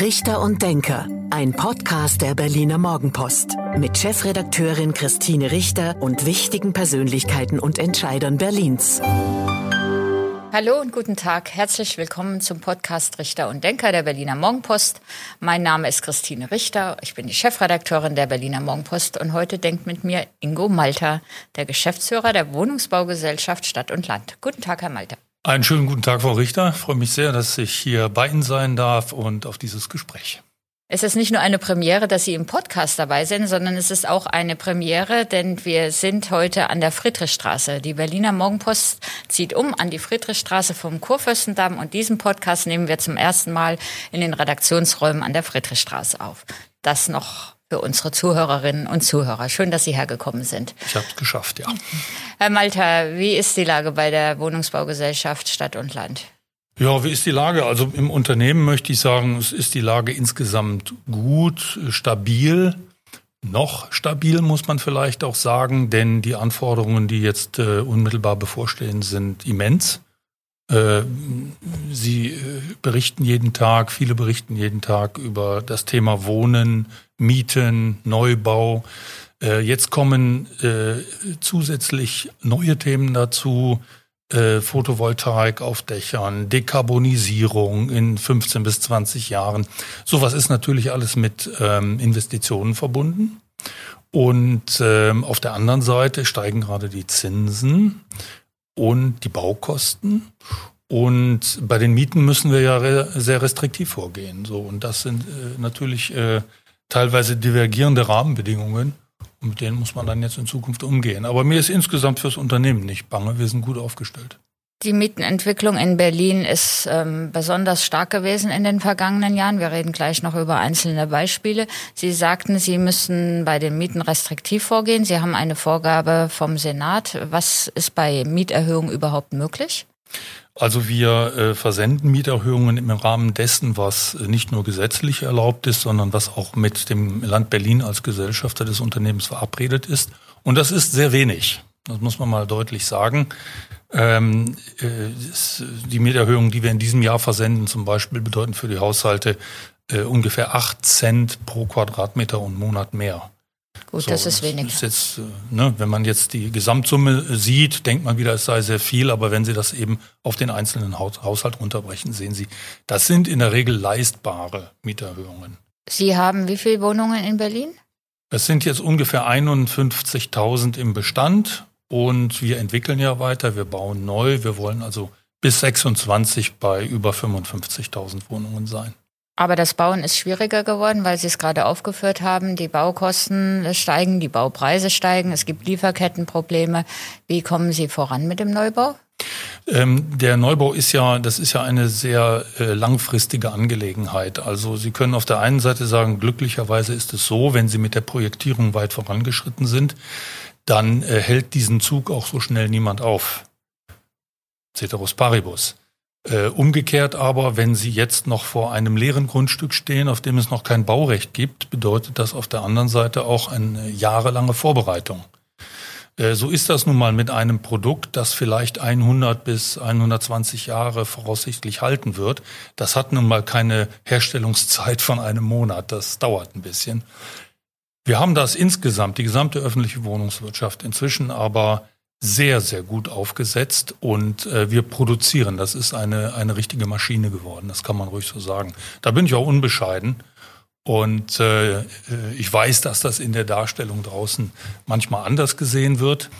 Richter und Denker, ein Podcast der Berliner Morgenpost mit Chefredakteurin Christine Richter und wichtigen Persönlichkeiten und Entscheidern Berlins. Hallo und guten Tag. Herzlich willkommen zum Podcast Richter und Denker der Berliner Morgenpost. Mein Name ist Christine Richter. Ich bin die Chefredakteurin der Berliner Morgenpost und heute denkt mit mir Ingo Malter, der Geschäftsführer der Wohnungsbaugesellschaft Stadt und Land. Guten Tag, Herr Malter. Einen schönen guten Tag, Frau Richter. Ich freue mich sehr, dass ich hier bei Ihnen sein darf und auf dieses Gespräch. Es ist nicht nur eine Premiere, dass Sie im Podcast dabei sind, sondern es ist auch eine Premiere, denn wir sind heute an der Friedrichstraße. Die Berliner Morgenpost zieht um an die Friedrichstraße vom Kurfürstendamm und diesen Podcast nehmen wir zum ersten Mal in den Redaktionsräumen an der Friedrichstraße auf. Das noch für unsere Zuhörerinnen und Zuhörer. Schön, dass Sie hergekommen sind. Ich habe es geschafft, ja. Herr Malta, wie ist die Lage bei der Wohnungsbaugesellschaft Stadt und Land? Ja, wie ist die Lage? Also im Unternehmen möchte ich sagen, es ist die Lage insgesamt gut, stabil. Noch stabil muss man vielleicht auch sagen, denn die Anforderungen, die jetzt äh, unmittelbar bevorstehen, sind immens. Äh, Sie äh, berichten jeden Tag, viele berichten jeden Tag über das Thema Wohnen, Mieten, Neubau. Äh, jetzt kommen zusätzlich neue Themen dazu. Photovoltaik auf Dächern, Dekarbonisierung in 15 bis 20 Jahren. Sowas ist natürlich alles mit ähm, Investitionen verbunden. Und ähm, auf der anderen Seite steigen gerade die Zinsen und die Baukosten. Und bei den Mieten müssen wir ja re sehr restriktiv vorgehen. So und das sind äh, natürlich äh, teilweise divergierende Rahmenbedingungen. Und mit denen muss man dann jetzt in Zukunft umgehen. Aber mir ist insgesamt fürs Unternehmen nicht bange. Wir sind gut aufgestellt. Die Mietenentwicklung in Berlin ist ähm, besonders stark gewesen in den vergangenen Jahren. Wir reden gleich noch über einzelne Beispiele. Sie sagten, Sie müssen bei den Mieten restriktiv vorgehen. Sie haben eine Vorgabe vom Senat. Was ist bei Mieterhöhungen überhaupt möglich? Also wir äh, versenden Mieterhöhungen im Rahmen dessen, was nicht nur gesetzlich erlaubt ist, sondern was auch mit dem Land Berlin als Gesellschafter des Unternehmens verabredet ist. Und das ist sehr wenig. Das muss man mal deutlich sagen. Ähm, äh, die Mieterhöhungen, die wir in diesem Jahr versenden, zum Beispiel, bedeuten für die Haushalte äh, ungefähr acht Cent pro Quadratmeter und Monat mehr. Gut, so, das ist wenig. Ist jetzt, äh, ne, wenn man jetzt die Gesamtsumme sieht, denkt man wieder, es sei sehr viel, aber wenn Sie das eben auf den einzelnen Haushalt runterbrechen, sehen Sie, das sind in der Regel leistbare Mieterhöhungen. Sie haben wie viele Wohnungen in Berlin? Es sind jetzt ungefähr 51.000 im Bestand und wir entwickeln ja weiter, wir bauen neu. Wir wollen also bis 26 bei über 55.000 Wohnungen sein. Aber das Bauen ist schwieriger geworden, weil Sie es gerade aufgeführt haben. Die Baukosten steigen, die Baupreise steigen, es gibt Lieferkettenprobleme. Wie kommen Sie voran mit dem Neubau? Ähm, der Neubau ist ja, das ist ja eine sehr äh, langfristige Angelegenheit. Also Sie können auf der einen Seite sagen, glücklicherweise ist es so, wenn Sie mit der Projektierung weit vorangeschritten sind, dann äh, hält diesen Zug auch so schnell niemand auf. Ceteris paribus. Äh, umgekehrt aber, wenn Sie jetzt noch vor einem leeren Grundstück stehen, auf dem es noch kein Baurecht gibt, bedeutet das auf der anderen Seite auch eine jahrelange Vorbereitung. Äh, so ist das nun mal mit einem Produkt, das vielleicht 100 bis 120 Jahre voraussichtlich halten wird. Das hat nun mal keine Herstellungszeit von einem Monat. Das dauert ein bisschen. Wir haben das insgesamt, die gesamte öffentliche Wohnungswirtschaft inzwischen aber sehr, sehr gut aufgesetzt und äh, wir produzieren. Das ist eine, eine richtige Maschine geworden, das kann man ruhig so sagen. Da bin ich auch unbescheiden. Und äh, ich weiß, dass das in der Darstellung draußen manchmal anders gesehen wird.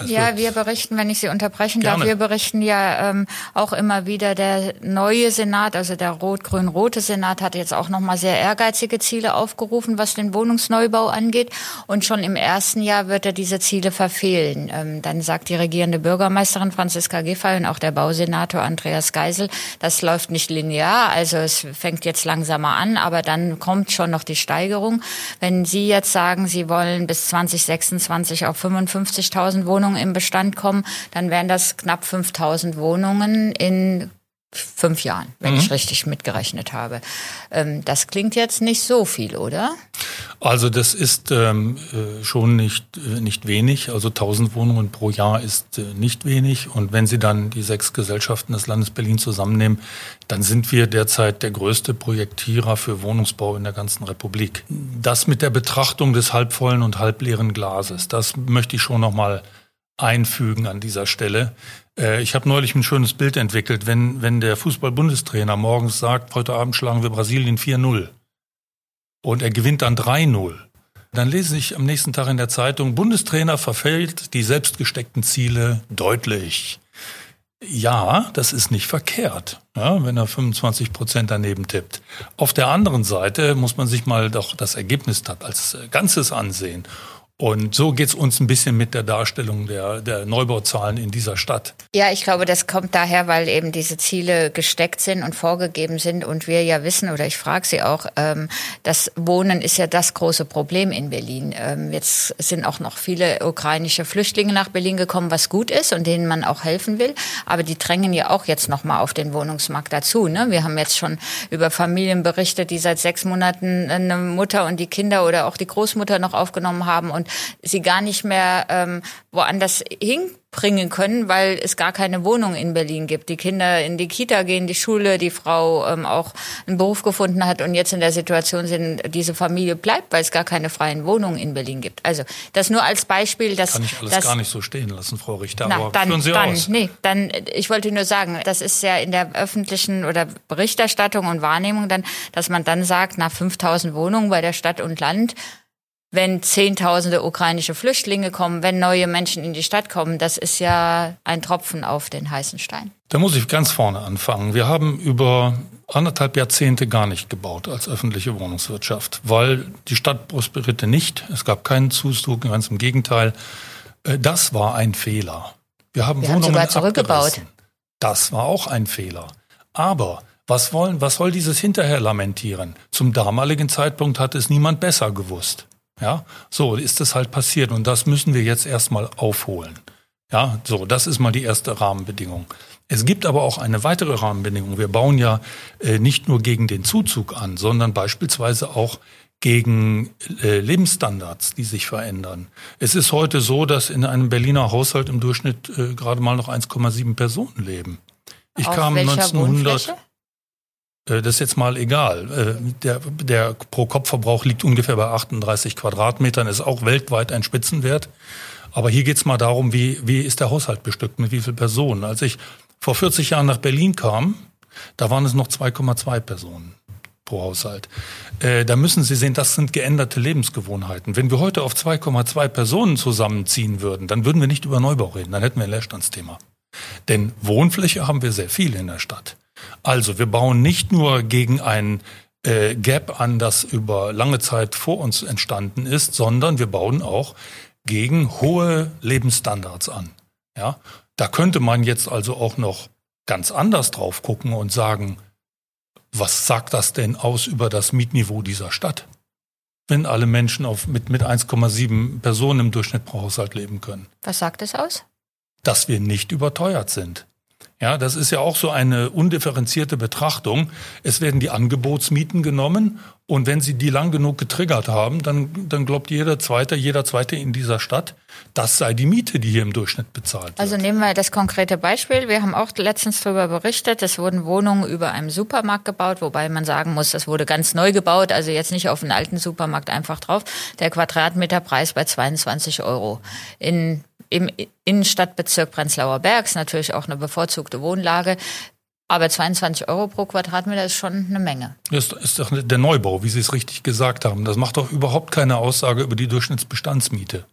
Also ja, wir berichten, wenn ich Sie unterbrechen gerne. darf, wir berichten ja ähm, auch immer wieder, der neue Senat, also der rot-grün-rote Senat hat jetzt auch nochmal sehr ehrgeizige Ziele aufgerufen, was den Wohnungsneubau angeht. Und schon im ersten Jahr wird er diese Ziele verfehlen. Ähm, dann sagt die regierende Bürgermeisterin Franziska Giffey und auch der Bausenator Andreas Geisel, das läuft nicht linear, also es fängt jetzt langsamer an, aber dann kommt schon noch die Steigerung. Wenn Sie jetzt sagen, Sie wollen bis 2026 auf 55.000 Wohnungen Wohnungen im Bestand kommen, dann wären das knapp 5000 Wohnungen in fünf Jahren, wenn mhm. ich richtig mitgerechnet habe. Ähm, das klingt jetzt nicht so viel, oder? Also das ist ähm, äh, schon nicht, äh, nicht wenig. Also 1000 Wohnungen pro Jahr ist äh, nicht wenig. Und wenn Sie dann die sechs Gesellschaften des Landes Berlin zusammennehmen, dann sind wir derzeit der größte Projektierer für Wohnungsbau in der ganzen Republik. Das mit der Betrachtung des halbvollen und halbleeren Glases, das möchte ich schon nochmal einfügen an dieser Stelle. Äh, ich habe neulich ein schönes Bild entwickelt, wenn, wenn der Fußball-Bundestrainer morgens sagt, heute Abend schlagen wir Brasilien 4-0 und er gewinnt dann 3-0. Dann lese ich am nächsten Tag in der Zeitung, Bundestrainer verfällt die selbstgesteckten Ziele deutlich. Ja, das ist nicht verkehrt, ja, wenn er 25 Prozent daneben tippt. Auf der anderen Seite muss man sich mal doch das Ergebnis als Ganzes ansehen. Und so geht's uns ein bisschen mit der Darstellung der, der Neubauzahlen in dieser Stadt. Ja, ich glaube, das kommt daher, weil eben diese Ziele gesteckt sind und vorgegeben sind und wir ja wissen, oder ich frage Sie auch, ähm, das Wohnen ist ja das große Problem in Berlin. Ähm, jetzt sind auch noch viele ukrainische Flüchtlinge nach Berlin gekommen, was gut ist und denen man auch helfen will. Aber die drängen ja auch jetzt nochmal auf den Wohnungsmarkt dazu. Ne? Wir haben jetzt schon über Familien berichtet, die seit sechs Monaten eine Mutter und die Kinder oder auch die Großmutter noch aufgenommen haben und sie gar nicht mehr ähm, woanders hinbringen können, weil es gar keine Wohnung in Berlin gibt. Die Kinder in die Kita gehen, die Schule, die Frau ähm, auch einen Beruf gefunden hat und jetzt in der Situation sind, diese Familie bleibt, weil es gar keine freien Wohnungen in Berlin gibt. Also das nur als Beispiel, dass kann ich alles dass, gar nicht so stehen lassen, Frau Richter. Na, aber dann, führen Sie dann, aus. Nee, dann ich wollte nur sagen, das ist ja in der öffentlichen oder Berichterstattung und Wahrnehmung dann, dass man dann sagt, nach 5000 Wohnungen bei der Stadt und Land wenn Zehntausende ukrainische Flüchtlinge kommen, wenn neue Menschen in die Stadt kommen, das ist ja ein Tropfen auf den heißen Stein. Da muss ich ganz vorne anfangen. Wir haben über anderthalb Jahrzehnte gar nicht gebaut als öffentliche Wohnungswirtschaft, weil die Stadt prosperierte nicht. Es gab keinen Zuzug, ganz im Gegenteil. Äh, das war ein Fehler. Wir haben Wir Wohnungen haben sogar zurückgebaut. Abgerissen. Das war auch ein Fehler. Aber was wollen, was soll dieses hinterher lamentieren? Zum damaligen Zeitpunkt hat es niemand besser gewusst. Ja, so ist es halt passiert und das müssen wir jetzt erstmal aufholen. Ja, so, das ist mal die erste Rahmenbedingung. Es gibt aber auch eine weitere Rahmenbedingung. Wir bauen ja äh, nicht nur gegen den Zuzug an, sondern beispielsweise auch gegen äh, Lebensstandards, die sich verändern. Es ist heute so, dass in einem Berliner Haushalt im Durchschnitt äh, gerade mal noch 1,7 Personen leben. Ich Auf kam 1900 Wohnfläche? Äh, das ist jetzt mal egal. Äh, der, der Pro-Kopf-Verbrauch liegt ungefähr bei 38 Quadratmetern, ist auch weltweit ein Spitzenwert. Aber hier geht's mal darum, wie, wie ist der Haushalt bestückt, mit wie vielen Personen. Als ich vor 40 Jahren nach Berlin kam, da waren es noch 2,2 Personen pro Haushalt. Äh, da müssen Sie sehen, das sind geänderte Lebensgewohnheiten. Wenn wir heute auf 2,2 Personen zusammenziehen würden, dann würden wir nicht über Neubau reden, dann hätten wir ein Leerstandsthema. Denn Wohnfläche haben wir sehr viel in der Stadt. Also wir bauen nicht nur gegen ein äh, Gap an, das über lange Zeit vor uns entstanden ist, sondern wir bauen auch gegen hohe Lebensstandards an. Ja, da könnte man jetzt also auch noch ganz anders drauf gucken und sagen, was sagt das denn aus über das Mietniveau dieser Stadt? Wenn alle Menschen auf, mit, mit 1,7 Personen im Durchschnitt pro Haushalt leben können. Was sagt es aus? Dass wir nicht überteuert sind. Ja, das ist ja auch so eine undifferenzierte Betrachtung. Es werden die Angebotsmieten genommen und wenn Sie die lang genug getriggert haben, dann, dann glaubt jeder Zweite, jeder Zweite in dieser Stadt, das sei die Miete, die hier im Durchschnitt bezahlt wird. Also nehmen wir das konkrete Beispiel. Wir haben auch letztens darüber berichtet, es wurden Wohnungen über einem Supermarkt gebaut, wobei man sagen muss, das wurde ganz neu gebaut, also jetzt nicht auf einen alten Supermarkt einfach drauf. Der Quadratmeterpreis bei 22 Euro. In im Innenstadtbezirk Prenzlauer Berg ist natürlich auch eine bevorzugte Wohnlage. Aber 22 Euro pro Quadratmeter ist schon eine Menge. Das ist doch der Neubau, wie Sie es richtig gesagt haben. Das macht doch überhaupt keine Aussage über die Durchschnittsbestandsmiete.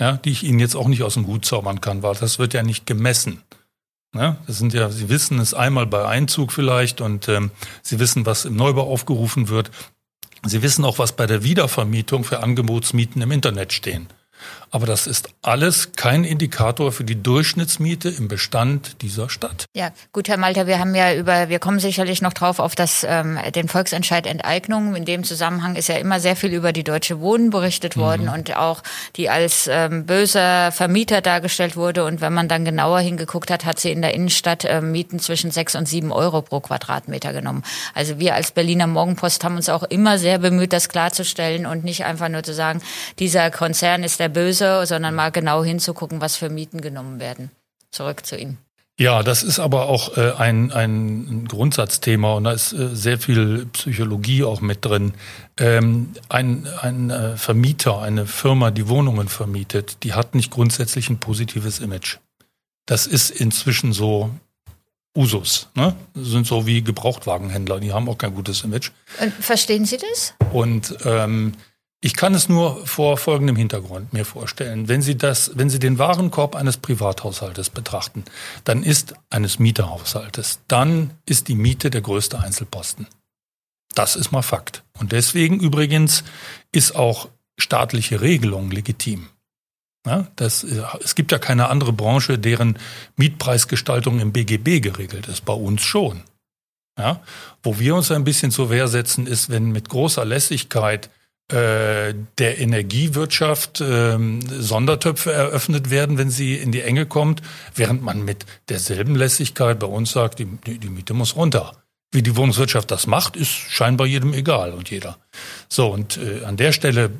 Ja, die ich Ihnen jetzt auch nicht aus dem Hut zaubern kann, weil das wird ja nicht gemessen. Ja, das sind ja, Sie wissen es einmal bei Einzug vielleicht und ähm, Sie wissen, was im Neubau aufgerufen wird. Sie wissen auch, was bei der Wiedervermietung für Angebotsmieten im Internet stehen. Aber das ist alles kein Indikator für die Durchschnittsmiete im Bestand dieser Stadt. Ja, gut, Herr Malter, wir haben ja über, wir kommen sicherlich noch drauf auf das, ähm, den Volksentscheid Enteignung. In dem Zusammenhang ist ja immer sehr viel über die Deutsche Wohnen berichtet worden mhm. und auch die als ähm, böser Vermieter dargestellt wurde. Und wenn man dann genauer hingeguckt hat, hat sie in der Innenstadt äh, Mieten zwischen sechs und sieben Euro pro Quadratmeter genommen. Also wir als Berliner Morgenpost haben uns auch immer sehr bemüht, das klarzustellen und nicht einfach nur zu sagen, dieser Konzern ist der Böse, sondern mal genau hinzugucken, was für Mieten genommen werden. Zurück zu Ihnen. Ja, das ist aber auch äh, ein, ein Grundsatzthema und da ist äh, sehr viel Psychologie auch mit drin. Ähm, ein ein äh, Vermieter, eine Firma, die Wohnungen vermietet, die hat nicht grundsätzlich ein positives Image. Das ist inzwischen so Usus. Ne? sind so wie Gebrauchtwagenhändler, die haben auch kein gutes Image. Und verstehen Sie das? Und ähm, ich kann es nur vor folgendem Hintergrund mir vorstellen. Wenn Sie das, wenn Sie den Warenkorb eines Privathaushaltes betrachten, dann ist eines Mieterhaushaltes, dann ist die Miete der größte Einzelposten. Das ist mal Fakt. Und deswegen übrigens ist auch staatliche Regelung legitim. Ja, das, es gibt ja keine andere Branche, deren Mietpreisgestaltung im BGB geregelt ist. Bei uns schon. Ja, wo wir uns ein bisschen zur Wehr setzen, ist, wenn mit großer Lässigkeit äh, der Energiewirtschaft äh, Sondertöpfe eröffnet werden, wenn sie in die Enge kommt, während man mit derselben Lässigkeit bei uns sagt, die, die Miete muss runter. Wie die Wohnungswirtschaft das macht, ist scheinbar jedem egal und jeder. So, und äh, an der Stelle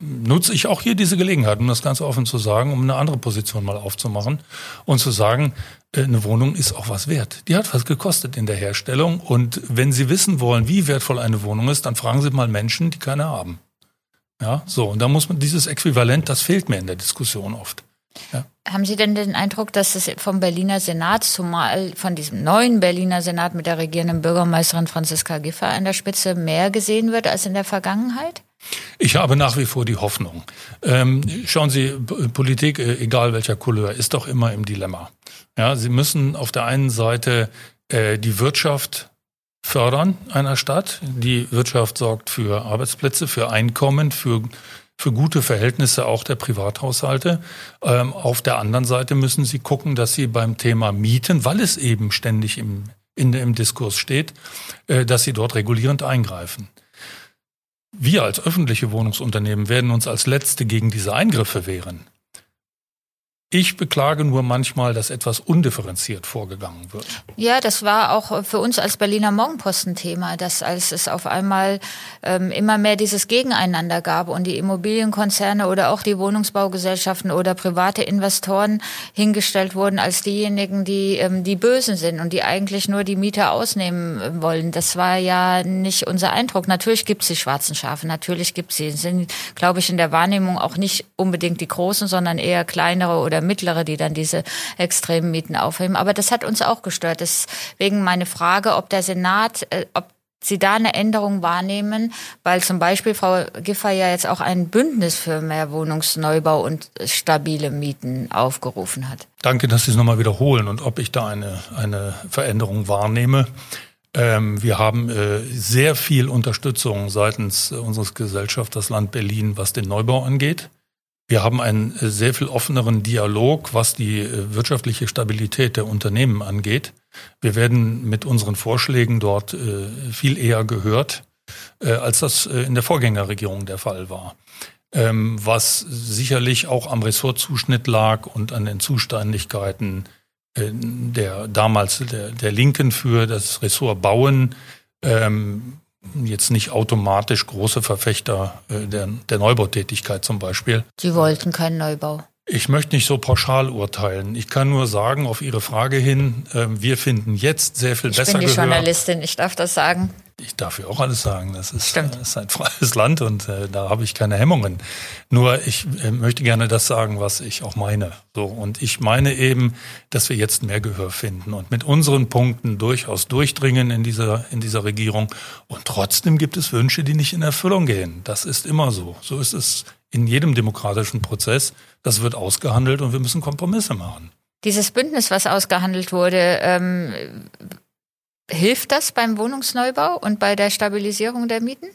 nutze ich auch hier diese Gelegenheit, um das ganz offen zu sagen, um eine andere Position mal aufzumachen und zu sagen, äh, eine Wohnung ist auch was wert. Die hat was gekostet in der Herstellung. Und wenn Sie wissen wollen, wie wertvoll eine Wohnung ist, dann fragen Sie mal Menschen, die keine haben. Ja, so. Und da muss man dieses Äquivalent, das fehlt mir in der Diskussion oft. Ja. Haben Sie denn den Eindruck, dass es vom Berliner Senat, zumal von diesem neuen Berliner Senat mit der regierenden Bürgermeisterin Franziska Giffer an der Spitze mehr gesehen wird als in der Vergangenheit? Ich habe nach wie vor die Hoffnung. Ähm, schauen Sie, Politik, äh, egal welcher Couleur, ist doch immer im Dilemma. Ja, Sie müssen auf der einen Seite äh, die Wirtschaft fördern einer Stadt. Die Wirtschaft sorgt für Arbeitsplätze, für Einkommen, für für gute Verhältnisse auch der Privathaushalte. Ähm, auf der anderen Seite müssen Sie gucken, dass Sie beim Thema Mieten, weil es eben ständig im, in, im Diskurs steht, äh, dass Sie dort regulierend eingreifen. Wir als öffentliche Wohnungsunternehmen werden uns als Letzte gegen diese Eingriffe wehren. Ich beklage nur manchmal, dass etwas undifferenziert vorgegangen wird. Ja, das war auch für uns als Berliner Morgenposten Thema, dass als es auf einmal ähm, immer mehr dieses Gegeneinander gab und die Immobilienkonzerne oder auch die Wohnungsbaugesellschaften oder private Investoren hingestellt wurden als diejenigen, die ähm, die Bösen sind und die eigentlich nur die Mieter ausnehmen wollen. Das war ja nicht unser Eindruck. Natürlich gibt es die schwarzen Schafe, natürlich gibt es sie. Sind, glaube ich, in der Wahrnehmung auch nicht unbedingt die großen, sondern eher kleinere oder mittlere, die dann diese extremen Mieten aufheben. Aber das hat uns auch gestört. Deswegen meine Frage, ob der Senat, äh, ob Sie da eine Änderung wahrnehmen, weil zum Beispiel Frau Giffer ja jetzt auch ein Bündnis für mehr Wohnungsneubau und stabile Mieten aufgerufen hat. Danke, dass Sie es nochmal wiederholen und ob ich da eine, eine Veränderung wahrnehme. Ähm, wir haben äh, sehr viel Unterstützung seitens unseres Gesellschafters Land Berlin, was den Neubau angeht. Wir haben einen äh, sehr viel offeneren Dialog, was die äh, wirtschaftliche Stabilität der Unternehmen angeht. Wir werden mit unseren Vorschlägen dort äh, viel eher gehört, als das in der Vorgängerregierung der Fall war. Ähm, was sicherlich auch am Ressortzuschnitt lag und an den Zuständigkeiten der damals der, der Linken für das Ressort Bauen, ähm, jetzt nicht automatisch große Verfechter äh, der, der Neubautätigkeit zum Beispiel. Sie wollten keinen Neubau. Ich möchte nicht so pauschal urteilen. Ich kann nur sagen, auf Ihre Frage hin, äh, wir finden jetzt sehr viel ich besser Ich bin die Gehör. Journalistin, ich darf das sagen ich darf ja auch alles sagen. Das ist, das ist ein freies Land und äh, da habe ich keine Hemmungen. Nur ich äh, möchte gerne das sagen, was ich auch meine. So und ich meine eben, dass wir jetzt mehr Gehör finden und mit unseren Punkten durchaus durchdringen in dieser in dieser Regierung. Und trotzdem gibt es Wünsche, die nicht in Erfüllung gehen. Das ist immer so. So ist es in jedem demokratischen Prozess. Das wird ausgehandelt und wir müssen Kompromisse machen. Dieses Bündnis, was ausgehandelt wurde, ähm, Hilft das beim Wohnungsneubau und bei der Stabilisierung der Mieten?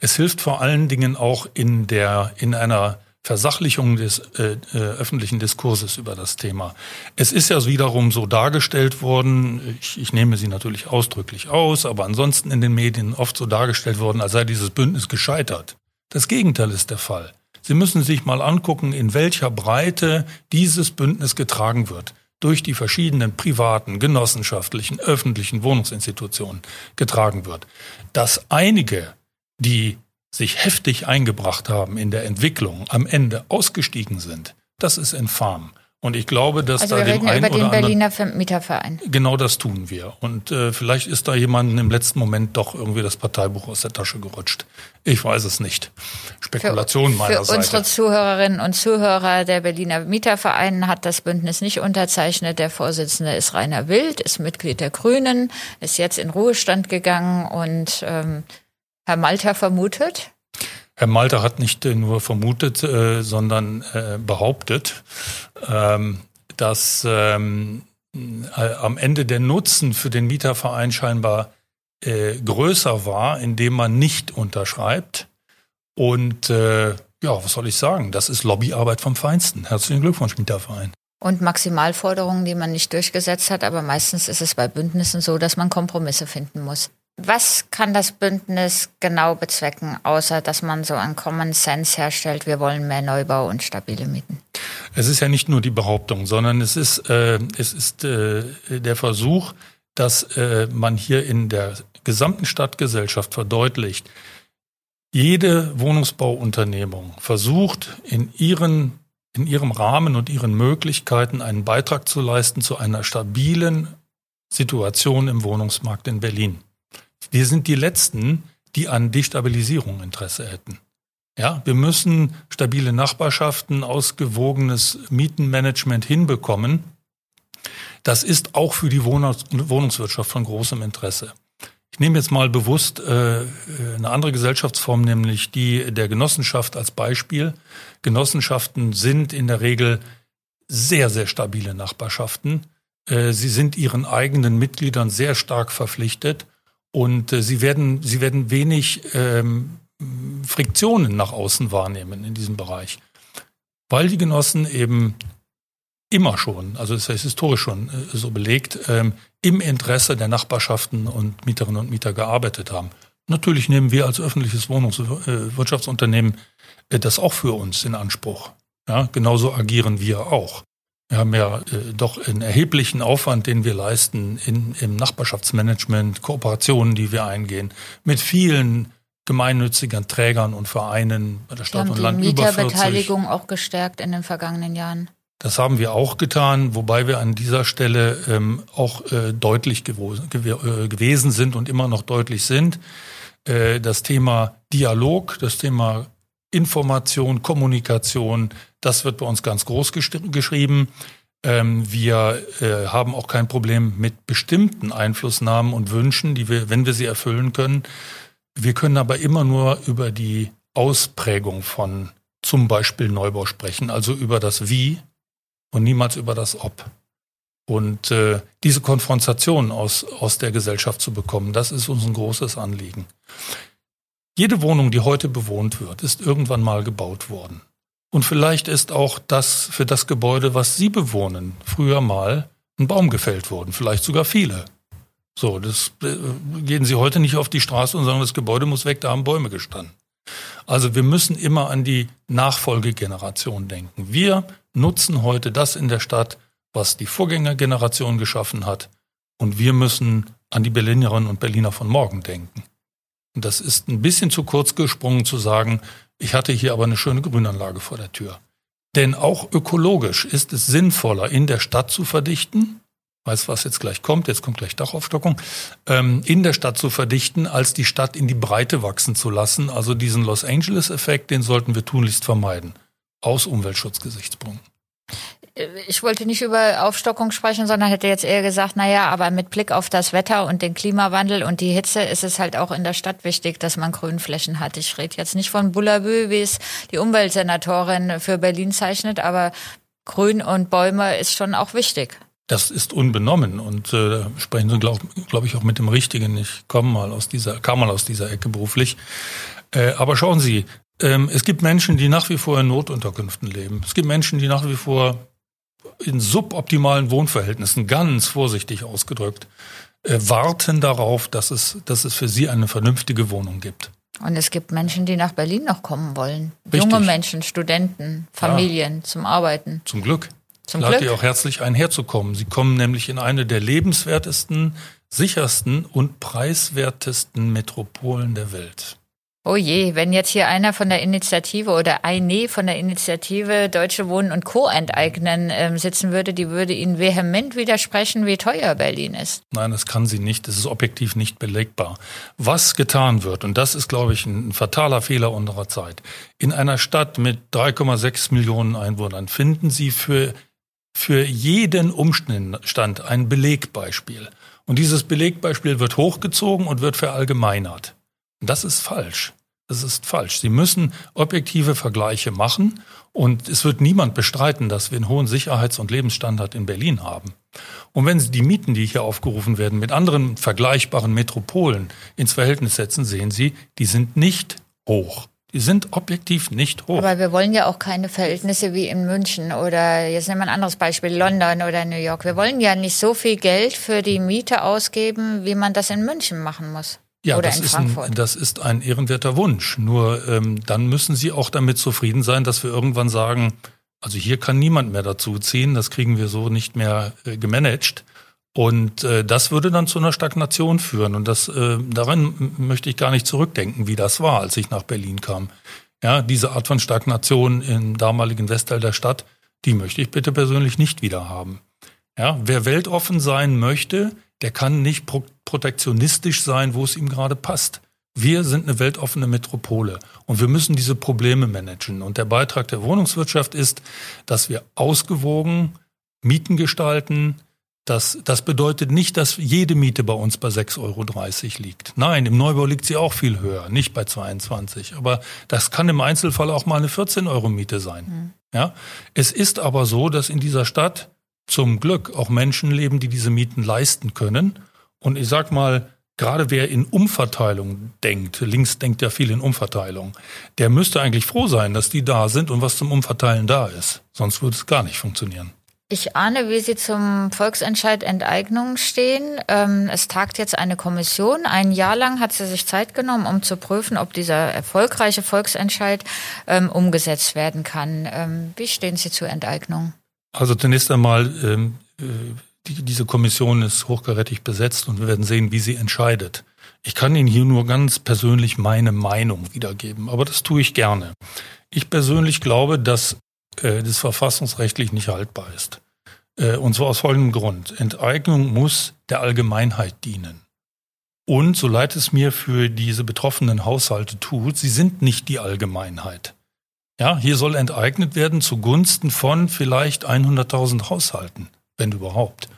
Es hilft vor allen Dingen auch in der, in einer Versachlichung des äh, äh, öffentlichen Diskurses über das Thema. Es ist ja wiederum so dargestellt worden, ich, ich nehme sie natürlich ausdrücklich aus, aber ansonsten in den Medien oft so dargestellt worden, als sei dieses Bündnis gescheitert. Das Gegenteil ist der Fall. Sie müssen sich mal angucken, in welcher Breite dieses Bündnis getragen wird durch die verschiedenen privaten, genossenschaftlichen, öffentlichen Wohnungsinstitutionen getragen wird. Dass einige, die sich heftig eingebracht haben in der Entwicklung, am Ende ausgestiegen sind, das ist infam. Und ich glaube, dass also da wir dem einen über den Berliner Mieterverein. Genau das tun wir. Und äh, vielleicht ist da jemandem im letzten Moment doch irgendwie das Parteibuch aus der Tasche gerutscht. Ich weiß es nicht. Spekulation für, meiner für Seite. Unsere Zuhörerinnen und Zuhörer der Berliner Mieterverein hat das Bündnis nicht unterzeichnet. Der Vorsitzende ist Rainer Wild, ist Mitglied der Grünen, ist jetzt in Ruhestand gegangen und ähm, Herr Malter vermutet, Herr Malter hat nicht nur vermutet, äh, sondern äh, behauptet, ähm, dass ähm, äh, am Ende der Nutzen für den Mieterverein scheinbar äh, größer war, indem man nicht unterschreibt. Und äh, ja, was soll ich sagen? Das ist Lobbyarbeit vom Feinsten. Herzlichen Glückwunsch, Mieterverein. Und Maximalforderungen, die man nicht durchgesetzt hat, aber meistens ist es bei Bündnissen so, dass man Kompromisse finden muss. Was kann das Bündnis genau bezwecken, außer dass man so einen Common Sense herstellt, wir wollen mehr Neubau und stabile Mieten? Es ist ja nicht nur die Behauptung, sondern es ist, äh, es ist äh, der Versuch, dass äh, man hier in der gesamten Stadtgesellschaft verdeutlicht, jede Wohnungsbauunternehmung versucht in ihren in ihrem Rahmen und ihren Möglichkeiten einen Beitrag zu leisten zu einer stabilen Situation im Wohnungsmarkt in Berlin. Wir sind die Letzten, die an Destabilisierung Interesse hätten. Ja, wir müssen stabile Nachbarschaften, ausgewogenes Mietenmanagement hinbekommen. Das ist auch für die Wohnungswirtschaft von großem Interesse. Ich nehme jetzt mal bewusst äh, eine andere Gesellschaftsform, nämlich die der Genossenschaft als Beispiel. Genossenschaften sind in der Regel sehr, sehr stabile Nachbarschaften. Äh, sie sind ihren eigenen Mitgliedern sehr stark verpflichtet und äh, sie werden, sie werden wenig ähm, Friktionen nach außen wahrnehmen in diesem Bereich. Weil die Genossen eben immer schon, also das heißt historisch schon äh, so belegt, ähm, im Interesse der Nachbarschaften und Mieterinnen und Mieter gearbeitet haben. Natürlich nehmen wir als öffentliches Wohnungswirtschaftsunternehmen äh, das auch für uns in Anspruch. Ja, genauso agieren wir auch. Wir haben ja äh, doch einen erheblichen Aufwand, den wir leisten in, im Nachbarschaftsmanagement, Kooperationen, die wir eingehen, mit vielen gemeinnützigen Trägern und Vereinen bei der Stadt und Land die Mieterbeteiligung auch gestärkt in den vergangenen Jahren. Das haben wir auch getan, wobei wir an dieser Stelle ähm, auch äh, deutlich gew gew äh, gewesen sind und immer noch deutlich sind. Äh, das Thema Dialog, das Thema Information, Kommunikation, das wird bei uns ganz groß geschrieben. Ähm, wir äh, haben auch kein Problem mit bestimmten Einflussnahmen und Wünschen, die wir, wenn wir sie erfüllen können. Wir können aber immer nur über die Ausprägung von zum Beispiel Neubau sprechen, also über das Wie und niemals über das Ob. Und äh, diese Konfrontation aus, aus der Gesellschaft zu bekommen, das ist uns ein großes Anliegen. Jede Wohnung, die heute bewohnt wird, ist irgendwann mal gebaut worden. Und vielleicht ist auch das für das Gebäude, was Sie bewohnen, früher mal ein Baum gefällt worden, vielleicht sogar viele. So, das äh, gehen Sie heute nicht auf die Straße und sagen, das Gebäude muss weg, da haben Bäume gestanden. Also wir müssen immer an die Nachfolgegeneration denken. Wir nutzen heute das in der Stadt, was die Vorgängergeneration geschaffen hat. Und wir müssen an die Berlinerinnen und Berliner von morgen denken. Und das ist ein bisschen zu kurz gesprungen zu sagen, ich hatte hier aber eine schöne Grünanlage vor der Tür. Denn auch ökologisch ist es sinnvoller, in der Stadt zu verdichten, weiß was jetzt gleich kommt, jetzt kommt gleich Dachaufstockung, ähm, in der Stadt zu verdichten, als die Stadt in die Breite wachsen zu lassen. Also diesen Los Angeles-Effekt, den sollten wir tunlichst vermeiden, aus Umweltschutzgesichtspunkten ich wollte nicht über Aufstockung sprechen, sondern hätte jetzt eher gesagt, na ja, aber mit Blick auf das Wetter und den Klimawandel und die Hitze ist es halt auch in der Stadt wichtig, dass man Grünflächen hat. Ich rede jetzt nicht von Bullabü, wie es die Umweltsenatorin für Berlin zeichnet, aber Grün und Bäume ist schon auch wichtig. Das ist unbenommen und äh, sprechen Sie, glaube glaub ich, auch mit dem Richtigen. Ich komme mal aus dieser, kam mal aus dieser Ecke beruflich. Äh, aber schauen Sie, Ähm, es gibt Menschen, die nach wie vor in Notunterkünften leben. Es gibt Menschen, die nach wie vor in suboptimalen Wohnverhältnissen, ganz vorsichtig ausgedrückt, äh, warten darauf, dass es, dass es für sie eine vernünftige Wohnung gibt. Und es gibt Menschen, die nach Berlin noch kommen wollen. Richtig. Junge Menschen, Studenten, Familien ja. zum Arbeiten. Zum Glück. Zum ich lade ihr auch herzlich ein, herzukommen. Sie kommen nämlich in eine der lebenswertesten, sichersten und preiswertesten Metropolen der Welt. Oh je, wenn jetzt hier einer von der Initiative oder eine von der Initiative Deutsche Wohnen und Co. enteignen äh, sitzen würde, die würde Ihnen vehement widersprechen, wie teuer Berlin ist. Nein, das kann sie nicht. Das ist objektiv nicht belegbar. Was getan wird, und das ist, glaube ich, ein fataler Fehler unserer Zeit. In einer Stadt mit 3,6 Millionen Einwohnern finden Sie für, für jeden Umstand ein Belegbeispiel. Und dieses Belegbeispiel wird hochgezogen und wird verallgemeinert. Das ist falsch. Das ist falsch. Sie müssen objektive Vergleiche machen und es wird niemand bestreiten, dass wir einen hohen Sicherheits- und Lebensstandard in Berlin haben. Und wenn Sie die Mieten, die hier aufgerufen werden, mit anderen vergleichbaren Metropolen ins Verhältnis setzen, sehen Sie, die sind nicht hoch. Die sind objektiv nicht hoch. Aber wir wollen ja auch keine Verhältnisse wie in München oder jetzt nehmen wir ein anderes Beispiel, London oder New York. Wir wollen ja nicht so viel Geld für die Miete ausgeben, wie man das in München machen muss. Ja, das, ist ein, das ist ein ehrenwerter Wunsch. Nur ähm, dann müssen Sie auch damit zufrieden sein, dass wir irgendwann sagen, also hier kann niemand mehr dazu ziehen, das kriegen wir so nicht mehr äh, gemanagt. Und äh, das würde dann zu einer Stagnation führen. Und das äh, daran möchte ich gar nicht zurückdenken, wie das war, als ich nach Berlin kam. Ja, diese Art von Stagnation im damaligen Westteil der Stadt, die möchte ich bitte persönlich nicht wieder haben. Ja, wer weltoffen sein möchte, der kann nicht pro protektionistisch sein, wo es ihm gerade passt. Wir sind eine weltoffene Metropole und wir müssen diese Probleme managen. Und der Beitrag der Wohnungswirtschaft ist, dass wir ausgewogen Mieten gestalten. Das, das bedeutet nicht, dass jede Miete bei uns bei 6,30 Euro liegt. Nein, im Neubau liegt sie auch viel höher, nicht bei 22. Aber das kann im Einzelfall auch mal eine 14 Euro Miete sein. Mhm. Ja? Es ist aber so, dass in dieser Stadt zum Glück auch Menschen leben, die diese Mieten leisten können. Und ich sag mal, gerade wer in Umverteilung denkt, links denkt ja viel in Umverteilung, der müsste eigentlich froh sein, dass die da sind und was zum Umverteilen da ist. Sonst würde es gar nicht funktionieren. Ich ahne, wie Sie zum Volksentscheid Enteignung stehen. Ähm, es tagt jetzt eine Kommission. Ein Jahr lang hat sie sich Zeit genommen, um zu prüfen, ob dieser erfolgreiche Volksentscheid ähm, umgesetzt werden kann. Ähm, wie stehen Sie zur Enteignung? Also zunächst einmal, ähm, äh, die, diese Kommission ist hochkarätig besetzt und wir werden sehen, wie sie entscheidet. Ich kann Ihnen hier nur ganz persönlich meine Meinung wiedergeben, aber das tue ich gerne. Ich persönlich glaube, dass äh, das verfassungsrechtlich nicht haltbar ist. Äh, und zwar aus folgendem Grund. Enteignung muss der Allgemeinheit dienen. Und so leid es mir für diese betroffenen Haushalte tut, sie sind nicht die Allgemeinheit. Ja, hier soll enteignet werden zugunsten von vielleicht 100.000 Haushalten, wenn überhaupt.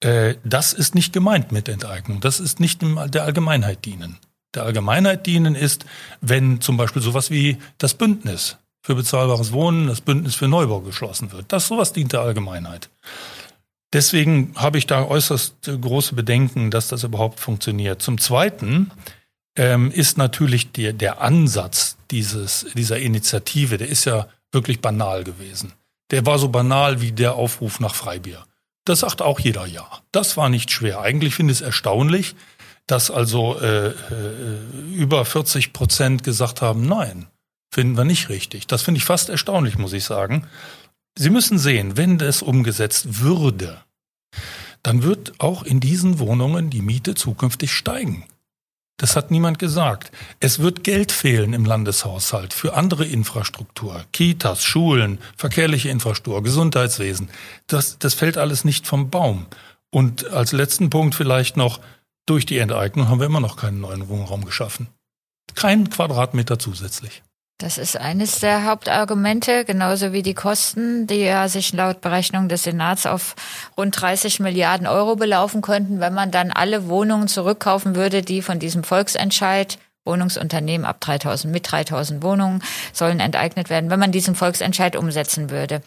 Äh, das ist nicht gemeint mit Enteignung. Das ist nicht der Allgemeinheit dienen. Der Allgemeinheit dienen ist, wenn zum Beispiel sowas wie das Bündnis für bezahlbares Wohnen, das Bündnis für Neubau geschlossen wird. Das sowas dient der Allgemeinheit. Deswegen habe ich da äußerst große Bedenken, dass das überhaupt funktioniert. Zum Zweiten ähm, ist natürlich der, der Ansatz dieses, dieser Initiative, der ist ja wirklich banal gewesen. Der war so banal wie der Aufruf nach Freibier. Das sagt auch jeder ja. Das war nicht schwer. Eigentlich finde ich es erstaunlich, dass also äh, äh, über 40 Prozent gesagt haben, nein, finden wir nicht richtig. Das finde ich fast erstaunlich, muss ich sagen. Sie müssen sehen, wenn das umgesetzt würde, dann wird auch in diesen Wohnungen die Miete zukünftig steigen. Das hat niemand gesagt. Es wird Geld fehlen im Landeshaushalt für andere Infrastruktur, Kitas, Schulen, verkehrliche Infrastruktur, Gesundheitswesen. Das, das fällt alles nicht vom Baum. Und als letzten Punkt vielleicht noch, durch die Enteignung haben wir immer noch keinen neuen Wohnraum geschaffen. Kein Quadratmeter zusätzlich. Das ist eines der Hauptargumente, genauso wie die Kosten, die ja sich laut Berechnung des Senats auf rund 30 Milliarden Euro belaufen könnten, wenn man dann alle Wohnungen zurückkaufen würde, die von diesem Volksentscheid Wohnungsunternehmen ab 3000 mit 3000 Wohnungen sollen enteignet werden, wenn man diesen Volksentscheid umsetzen würde.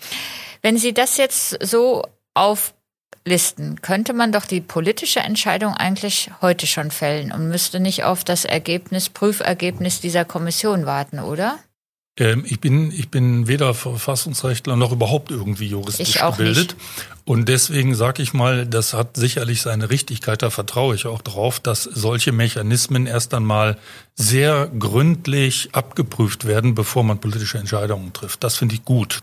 Wenn Sie das jetzt so auflisten, könnte man doch die politische Entscheidung eigentlich heute schon fällen und müsste nicht auf das Ergebnis, Prüfergebnis dieser Kommission warten, oder? Ähm, ich bin, ich bin weder Verfassungsrechtler noch überhaupt irgendwie juristisch gebildet. Nicht. Und deswegen sage ich mal, das hat sicherlich seine Richtigkeit. Da vertraue ich auch drauf, dass solche Mechanismen erst einmal sehr gründlich abgeprüft werden, bevor man politische Entscheidungen trifft. Das finde ich gut.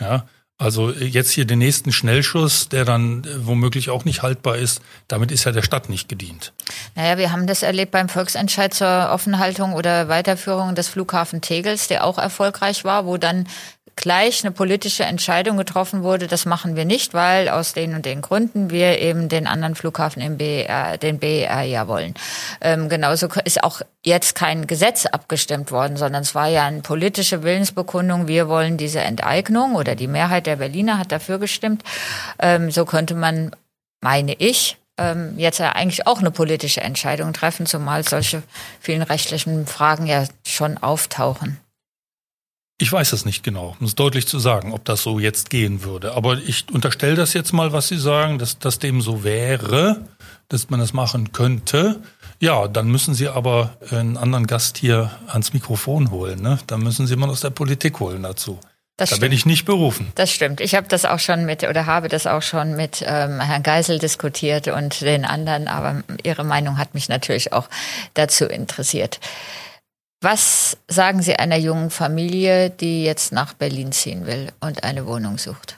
Ja, also jetzt hier den nächsten Schnellschuss, der dann äh, womöglich auch nicht haltbar ist, damit ist ja der Stadt nicht gedient. Naja, wir haben das erlebt beim Volksentscheid zur Offenhaltung oder Weiterführung des Flughafen Tegels, der auch erfolgreich war, wo dann gleich eine politische Entscheidung getroffen wurde, das machen wir nicht, weil aus den und den Gründen wir eben den anderen Flughafen im BER, den BER ja wollen. Ähm, genauso ist auch jetzt kein Gesetz abgestimmt worden, sondern es war ja eine politische Willensbekundung, wir wollen diese Enteignung oder die Mehrheit der Berliner hat dafür gestimmt. Ähm, so könnte man, meine ich, ähm, jetzt ja eigentlich auch eine politische Entscheidung treffen, zumal solche vielen rechtlichen Fragen ja schon auftauchen. Ich weiß es nicht genau, um es deutlich zu sagen, ob das so jetzt gehen würde. Aber ich unterstelle das jetzt mal, was Sie sagen, dass das dem so wäre, dass man das machen könnte. Ja, dann müssen Sie aber einen anderen Gast hier ans Mikrofon holen. Ne? Dann müssen Sie jemanden aus der Politik holen dazu. Das da stimmt. bin ich nicht berufen. Das stimmt. Ich habe das auch schon mit oder habe das auch schon mit ähm, Herrn Geisel diskutiert und den anderen, aber Ihre Meinung hat mich natürlich auch dazu interessiert. Was sagen Sie einer jungen Familie, die jetzt nach Berlin ziehen will und eine Wohnung sucht?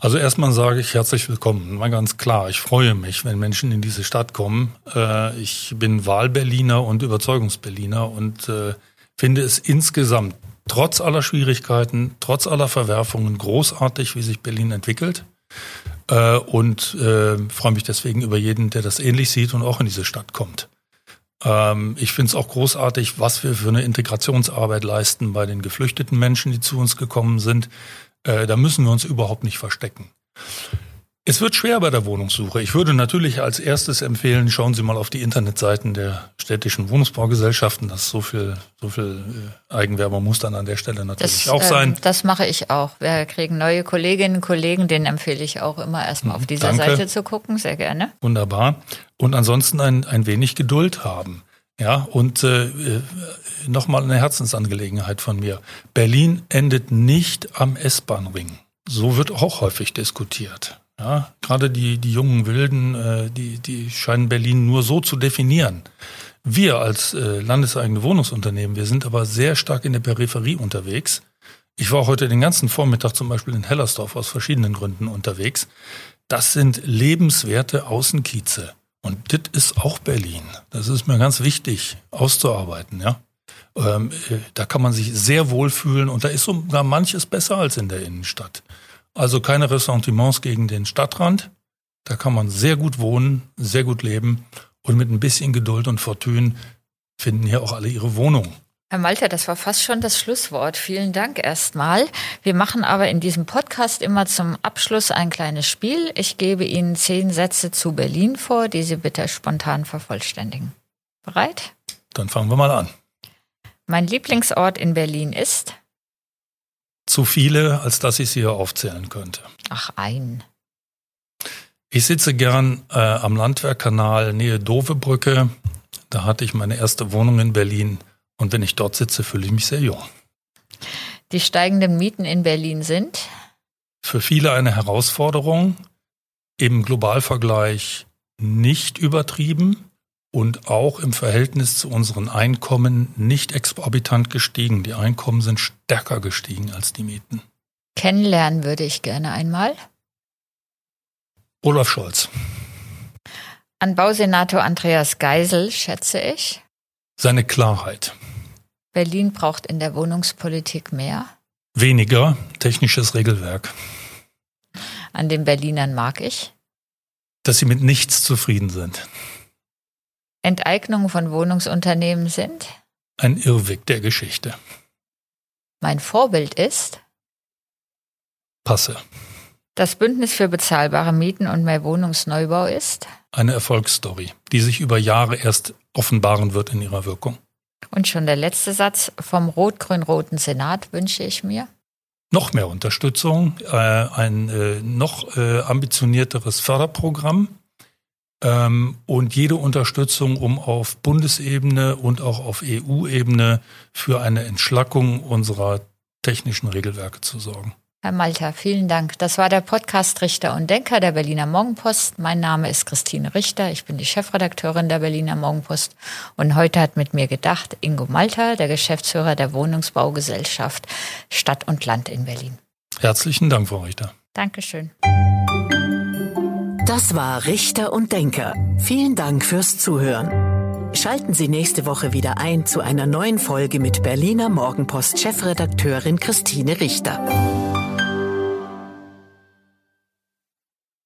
Also erstmal sage ich herzlich willkommen. Mal ganz klar, ich freue mich, wenn Menschen in diese Stadt kommen. Äh, ich bin Wahlberliner und Überzeugungsberliner und äh, finde es insgesamt trotz aller Schwierigkeiten, trotz aller Verwerfungen großartig, wie sich Berlin entwickelt. Äh, und freue mich deswegen über jeden, der das ähnlich sieht und auch in diese Stadt kommt. Ähm, ich finde es auch großartig, was wir für eine Integrationsarbeit leisten bei den geflüchteten Menschen, die zu uns gekommen sind. Äh, da müssen wir uns überhaupt nicht verstecken. Es wird schwer bei der Wohnungssuche. Ich würde natürlich als erstes empfehlen, schauen Sie mal auf die Internetseiten der städtischen Wohnungsbaugesellschaften. Das so viel, so viel äh, Eigenwerbung muss dann an der Stelle natürlich das, auch sein. Äh, das mache ich auch. Wir kriegen neue Kolleginnen und Kollegen, denen empfehle ich auch immer erstmal auf dieser Danke. Seite zu gucken. Sehr gerne. Wunderbar. Und ansonsten ein, ein wenig Geduld haben. Ja, und äh, äh nochmal eine Herzensangelegenheit von mir. Berlin endet nicht am S-Bahn-Ring. So wird auch häufig diskutiert. Ja, gerade die, die jungen Wilden, äh, die, die scheinen Berlin nur so zu definieren. Wir als äh, landeseigene Wohnungsunternehmen, wir sind aber sehr stark in der Peripherie unterwegs. Ich war heute den ganzen Vormittag zum Beispiel in Hellersdorf aus verschiedenen Gründen unterwegs. Das sind lebenswerte Außenkieze. Und das ist auch Berlin. Das ist mir ganz wichtig auszuarbeiten, ja. Ähm, äh, da kann man sich sehr wohl fühlen und da ist sogar manches besser als in der Innenstadt. Also keine Ressentiments gegen den Stadtrand. Da kann man sehr gut wohnen, sehr gut leben und mit ein bisschen Geduld und Fortune finden hier auch alle ihre Wohnung. Herr Malter, das war fast schon das Schlusswort. Vielen Dank erstmal. Wir machen aber in diesem Podcast immer zum Abschluss ein kleines Spiel. Ich gebe Ihnen zehn Sätze zu Berlin vor, die Sie bitte spontan vervollständigen. Bereit? Dann fangen wir mal an. Mein Lieblingsort in Berlin ist? Zu viele, als dass ich sie hier aufzählen könnte. Ach, ein. Ich sitze gern äh, am Landwehrkanal Nähe Dovebrücke. Da hatte ich meine erste Wohnung in Berlin. Und wenn ich dort sitze, fühle ich mich sehr jung. Die steigenden Mieten in Berlin sind? Für viele eine Herausforderung. Im Globalvergleich nicht übertrieben und auch im Verhältnis zu unseren Einkommen nicht exorbitant gestiegen. Die Einkommen sind stärker gestiegen als die Mieten. Kennenlernen würde ich gerne einmal. Olaf Scholz. An Bausenator Andreas Geisel schätze ich. Seine Klarheit. Berlin braucht in der Wohnungspolitik mehr. Weniger technisches Regelwerk. An den Berlinern mag ich. Dass sie mit nichts zufrieden sind. Enteignungen von Wohnungsunternehmen sind? Ein Irrweg der Geschichte. Mein Vorbild ist? Passe. Das Bündnis für bezahlbare Mieten und mehr Wohnungsneubau ist? Eine Erfolgsstory, die sich über Jahre erst offenbaren wird in ihrer Wirkung. Und schon der letzte Satz. Vom rot-grün-roten Senat wünsche ich mir? Noch mehr Unterstützung, äh, ein äh, noch äh, ambitionierteres Förderprogramm und jede Unterstützung, um auf Bundesebene und auch auf EU-Ebene für eine Entschlackung unserer technischen Regelwerke zu sorgen. Herr Malter, vielen Dank. Das war der Podcast Richter und Denker der Berliner Morgenpost. Mein Name ist Christine Richter. Ich bin die Chefredakteurin der Berliner Morgenpost. Und heute hat mit mir gedacht Ingo Malter, der Geschäftsführer der Wohnungsbaugesellschaft Stadt und Land in Berlin. Herzlichen Dank, Frau Richter. Dankeschön. Das war Richter und Denker. Vielen Dank fürs Zuhören. Schalten Sie nächste Woche wieder ein zu einer neuen Folge mit Berliner Morgenpost Chefredakteurin Christine Richter.